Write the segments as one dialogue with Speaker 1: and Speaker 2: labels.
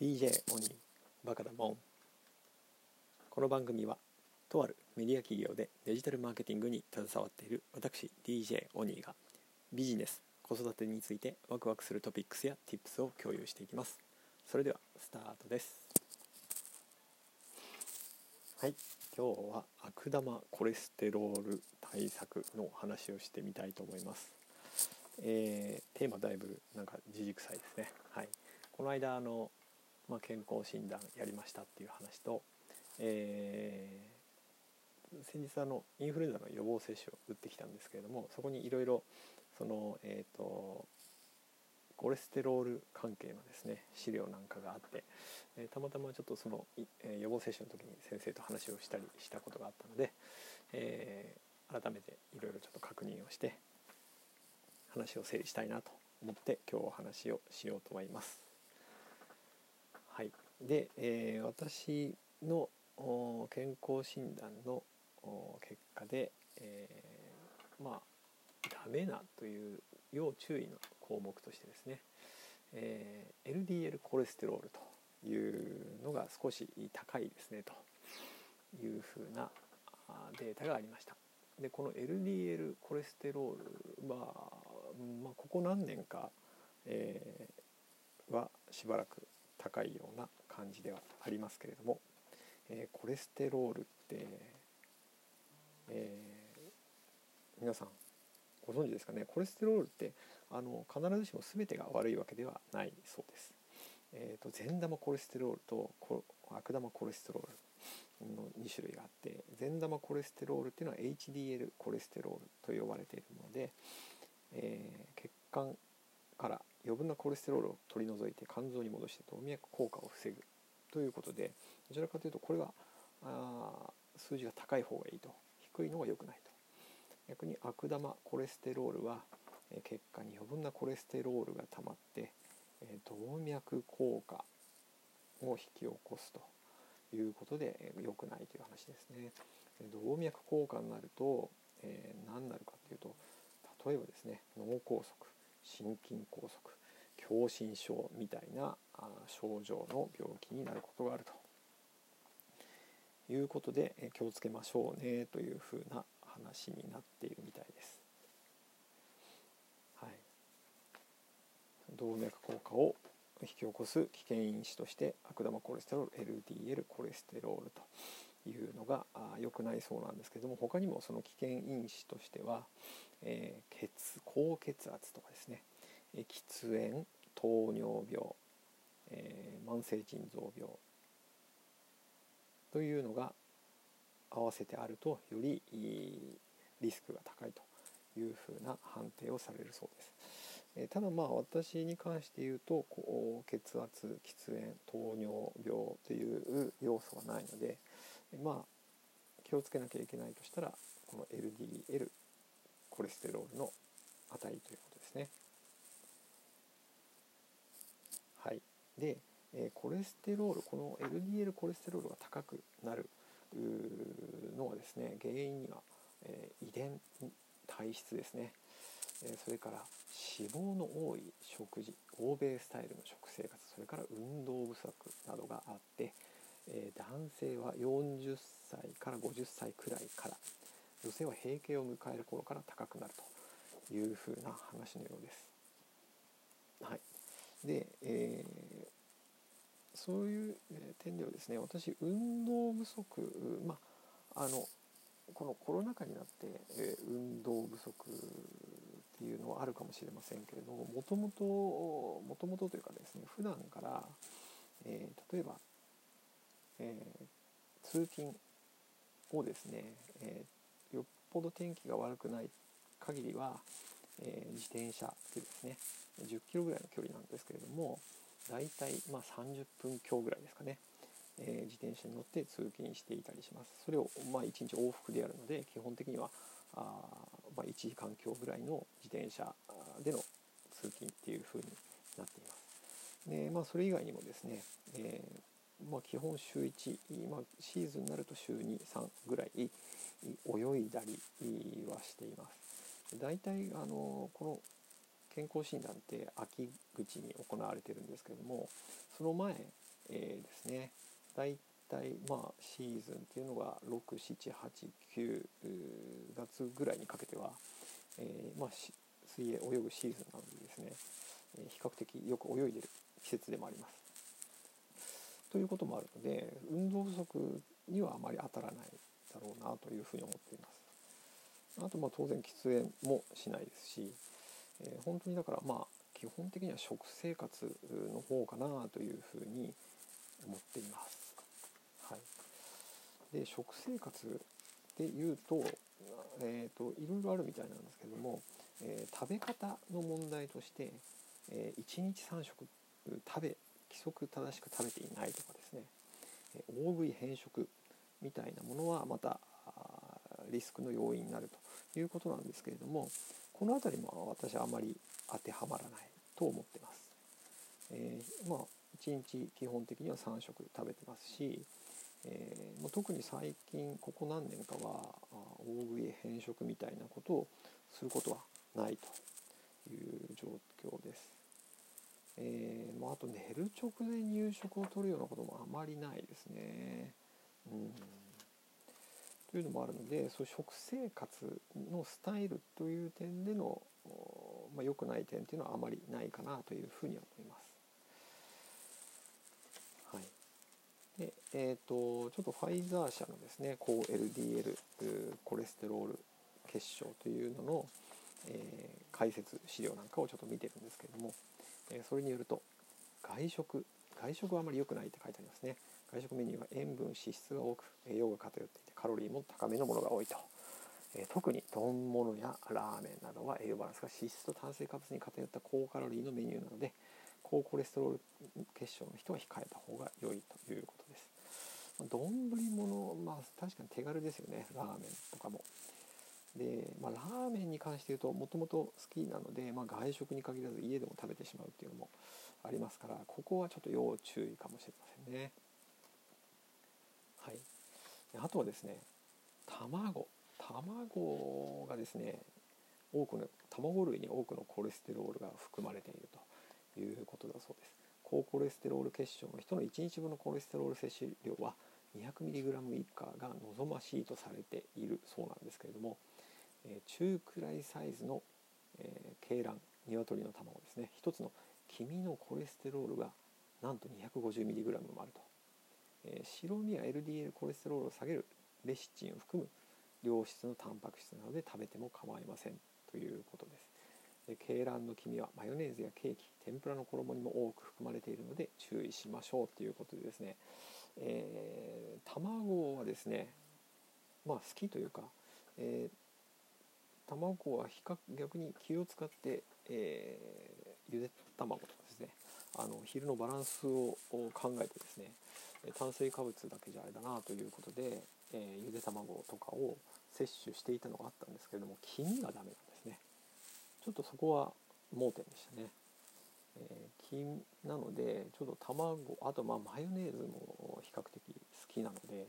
Speaker 1: DJ オニーバカだもん。この番組はとあるメディア企業でデジタルマーケティングに携わっている私 DJ オニーがビジネス子育てについてワクワクするトピックスや Tips を共有していきます。それではスタートです。はい。今日は悪玉コレステロール対策の話をしてみたいと思います。えー、テーマだいぶなんか自軸臭いですね。はい。この間あのまあ、健康診断やりましたっていう話と、えー、先日あのインフルエンザの予防接種を打ってきたんですけれどもそこにいろいろそのえっ、ー、とコレステロール関係のですね資料なんかがあって、えー、たまたまちょっとその、えー、予防接種の時に先生と話をしたりしたことがあったので、えー、改めていろいろちょっと確認をして話を整理したいなと思って今日お話をしようと思います。で、えー、私の健康診断の結果で、えー、まあダメなという要注意の項目としてですね、えー、LDL コレステロールというのが少し高いですねというふうなデータがありました。でこの LDL コレステロールは、まあ、ここ何年か、えー、はしばらく高いような感じではありますけれども、えー、コレステロールって、えー、皆さんご存知ですかね？コレステロールってあの必ずしも全てが悪いわけではないそうです。えーと、善玉コレステロールと悪玉コレステロールの2種類があって善玉コレステロールっていうのは HDL コレステロールと呼ばれているもので、えー、血管から余分なコレステロールを取り除いて肝臓に戻して動脈硬化を防ぐということでどちらかというとこれはあ数字が高い方がいいと低いのが良くないと逆に悪玉コレステロールは血管に余分なコレステロールが溜まって動脈硬化を引き起こすということで良くないという話ですね。動脈硬化になると、えー、何なるかというと例えばですね脳梗塞心筋梗塞狭心症みたいな症状の病気になることがあると。いうことで気をつけましょうねというふうな話になっているみたいです。はい、動脈硬化を引き起こす危険因子として悪玉コレステロール LDL コレステロールと。いうのが良くないそうなんですけども他にもその危険因子としては、えー、血高血圧とかですね喫煙糖尿病、えー、慢性腎臓病というのが合わせてあるとよりリスクが高いというふうな判定をされるそうです。えー、ただまあ私に関して言うとこう血圧喫煙糖尿病という要素はないのでまあ気をつけなきゃいけないとしたらこの LDL コレステロールの値ということですね。はい、で、えコレステロールこの LDL コレステロールが高くなるのはですね原因には、え遺伝体質ですね、えそれから脂肪の多い食事欧米スタイルの食生活それから運動不足などがあって、え男性は40歳から50歳くらいから女性は閉経を迎える頃から高くなるというふうな話のようです。はい、で、えー、そういう点ではですね私運動不足まああのこのコロナ禍になって、えー、運動不足っていうのはあるかもしれませんけれどももともともともとというかですね普段から、えー、例えば、えー、通勤をですね、えー、よっぽど天気が悪くない限りは、えー、自転車でですね10キロぐらいの距離なんですけれども大体まあ30分強ぐらいですかね、え、自転車に乗って通勤していたりします。それをまあ1日往復でやるので基本的にはあ、まあ、1時間強ぐらいの自転車での通勤っていう風になっています。でまあそれ以外にもですね、え、まあ、基本週1、まあ、シーズンになると週23ぐらい泳いだりはしています大体あのこの健康診断って秋口に行われてるんですけどもその前えー、ですね大体まあシーズンっていうのが6789月ぐらいにかけては、えー、まあ、水泳泳ぐシーズンなのでですね、比較的よく泳いでる季節でもあります。ということもあるので運動不足にはあまり当たらないだろうなというふうに思っています。あとまあ当然喫煙もしないですし、えー、本当にだからまあ基本的には食生活の方かなというふうに思っています。はい、で食生活でいうと,、えーと、いろいろあるみたいなんですけども、えー、食べ方の問題として、えー、1日3食食べ規則正しく食べていないとかですね、大食い変色みたいなものはまたリスクの要因になるということなんですけれどもこの辺りも私はあまり当てはまらないと思ってます。えー、まあ1日基本的には3食食べてますし、えー、特に最近ここ何年かは大食い変色みたいなことをすることはないという状況です。えー、まあ、あと寝る直前に夕食をとるようなこともあまりないですね。うんというのもあるのでそう食生活のスタイルという点での、まあ、良くない点というのはあまりないかなというふうに思います。はいでえーと、ちょっとファイザー社のですね高 LDL コレステロール結晶というのの、えー、解説資料なんかをちょっと見てるんですけれども、え、それによると外食外食はあまり良くないって書いてありますね外食メニューは塩分脂質が多く栄養が偏っていてカロリーも高めのものが多いと、え、特に丼物やラーメンなどは栄養バランスが脂質と炭水化物に偏った高カロリーのメニューなので高コレステロール結晶の人は控えた方が良いということです。丼物まあ確かに手軽ですよねラーメンとかも。で、まあ、ラーメンに関して言うともともと好きなので、まあ、外食に限らず家でも食べてしまうっていうのもありますからここはちょっと要注意かもしれませんね。はい、あとはですね卵卵がですね多くの卵類に多くのコレステロールが含まれているということだそうです。高コレステロール結晶の人の1日分のコレステロール摂取量は 200mg 以下が望ましいとされているそうなんですけれども、え、中くらいサイズの、えー、鶏卵鶏の卵ですね。1つの黄身のコレステロールがなんと 250mg もあると、え、白身や LDL コレステロールを下げるレシチンを含む良質のタンパク質などで食べても構いませんということです。鶏卵の黄身はマヨネーズやケーキ天ぷらの衣にも多く含まれているので注意しましょうということでですね、えー、卵はですねまあ好きというか、えー、卵は比較逆に気を使って、えー、ゆで卵とかですね。あの昼のバランスを考えてですね炭水化物だけじゃあれだなということで、えー、ゆで卵とかを摂取していたのがあったんですけれども黄身がダメなんですね。ちょっとそこは盲点でしたね。えー、金なのでちょっと卵あとまあマヨネーズも比較的好きなので、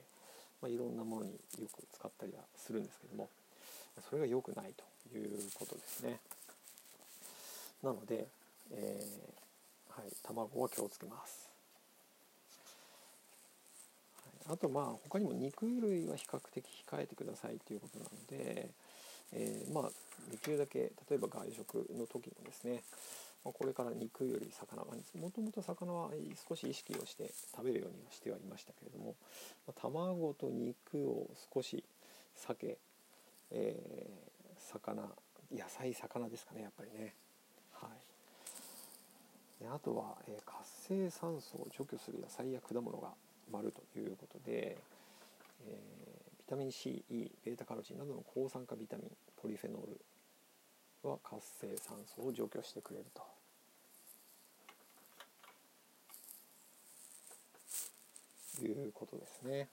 Speaker 1: まあ、いろんなものによく使ったりはするんですけども。それが良くないということですね。なので、えー、はい、卵は気をつけます。あとまあ他にも肉類は比較的控えてくださいということなので、えー、まあできるだけ例えば外食の時もですねこれから肉より魚がもともと魚は少し意識をして食べるようにはしてはいましたけれども卵と肉を少し避け、えー、魚野菜魚ですかねやっぱりねはいであとは、えー、活性酸素を除去する野菜や果物が丸ということで、えー、ビタミン C、E、ベータカロチンなどの抗酸化ビタミンポリフェノールは活性酸素を除去してくれると。いうことですね。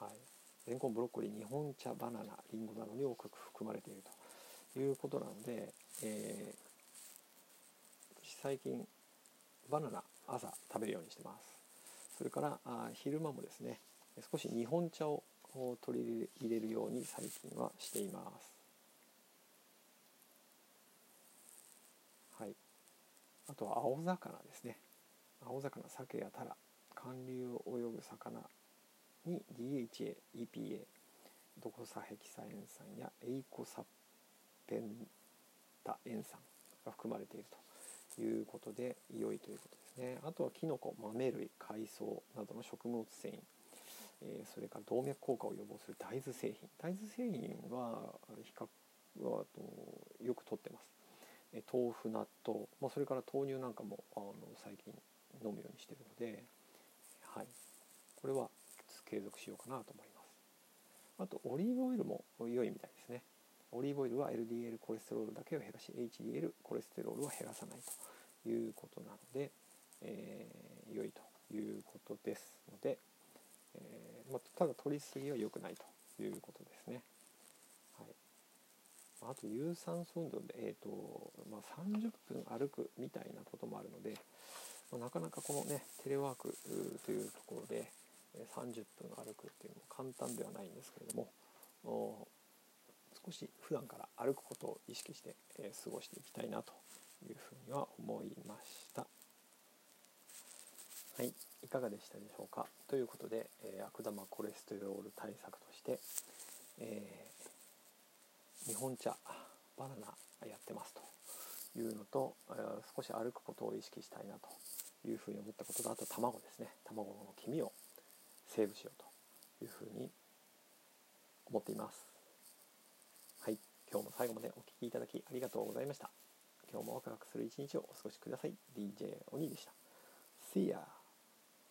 Speaker 1: はい。レンコン、ブロッコリー、日本茶、バナナ、リンゴなどに多く含まれているということなので、えー、最近バナナ朝食べるようにしてます。それからあ昼間もですね、少し日本茶を取り入れるように最近はしています。はい、あとは青魚ですね青魚鮭やタラ寒流を泳ぐ魚に DHA、EPA ドコサヘキサ塩酸やエイコサペンタ塩酸が含まれているということで良いということですねあとはキノコ豆類海藻などの食物繊維えそれから動脈硬化を予防する大豆製品大豆製品は比較はよくとってます、豆腐納豆、まあ、それから豆乳なんかもあの最近飲むようにしてるので、はい、これは継続しようかなと思います。あとオリーブオイルも良いみたいですね。オリーブオイルは LDL コレステロールだけを減らし HDL コレステロールは減らさないということなので、えー、良いということですので、えー、まあ、ただ取りすぎは良くないということですね。はい、あと有酸素運動で、えーとまあ、30分歩くみたいなこともあるので、まあ、なかなかこのねテレワークというところで30分歩くっていうのも簡単ではないんですけれども少し普段から歩くことを意識して、え過ごしていきたいなというふうには思いました。はい、いかがでしたでしょうか？ということで、え、悪玉コレステロール対策として、えー、日本茶バナナやってますというのと、少し歩くことを意識したいなというふうに思ったこととあと卵ですね卵の黄身をセーブしようというふうに思っています。はい。今日も最後までお聴きいただきありがとうございました。今日もワクワクする一日をお過ごしください。DJ おにでした。See ya!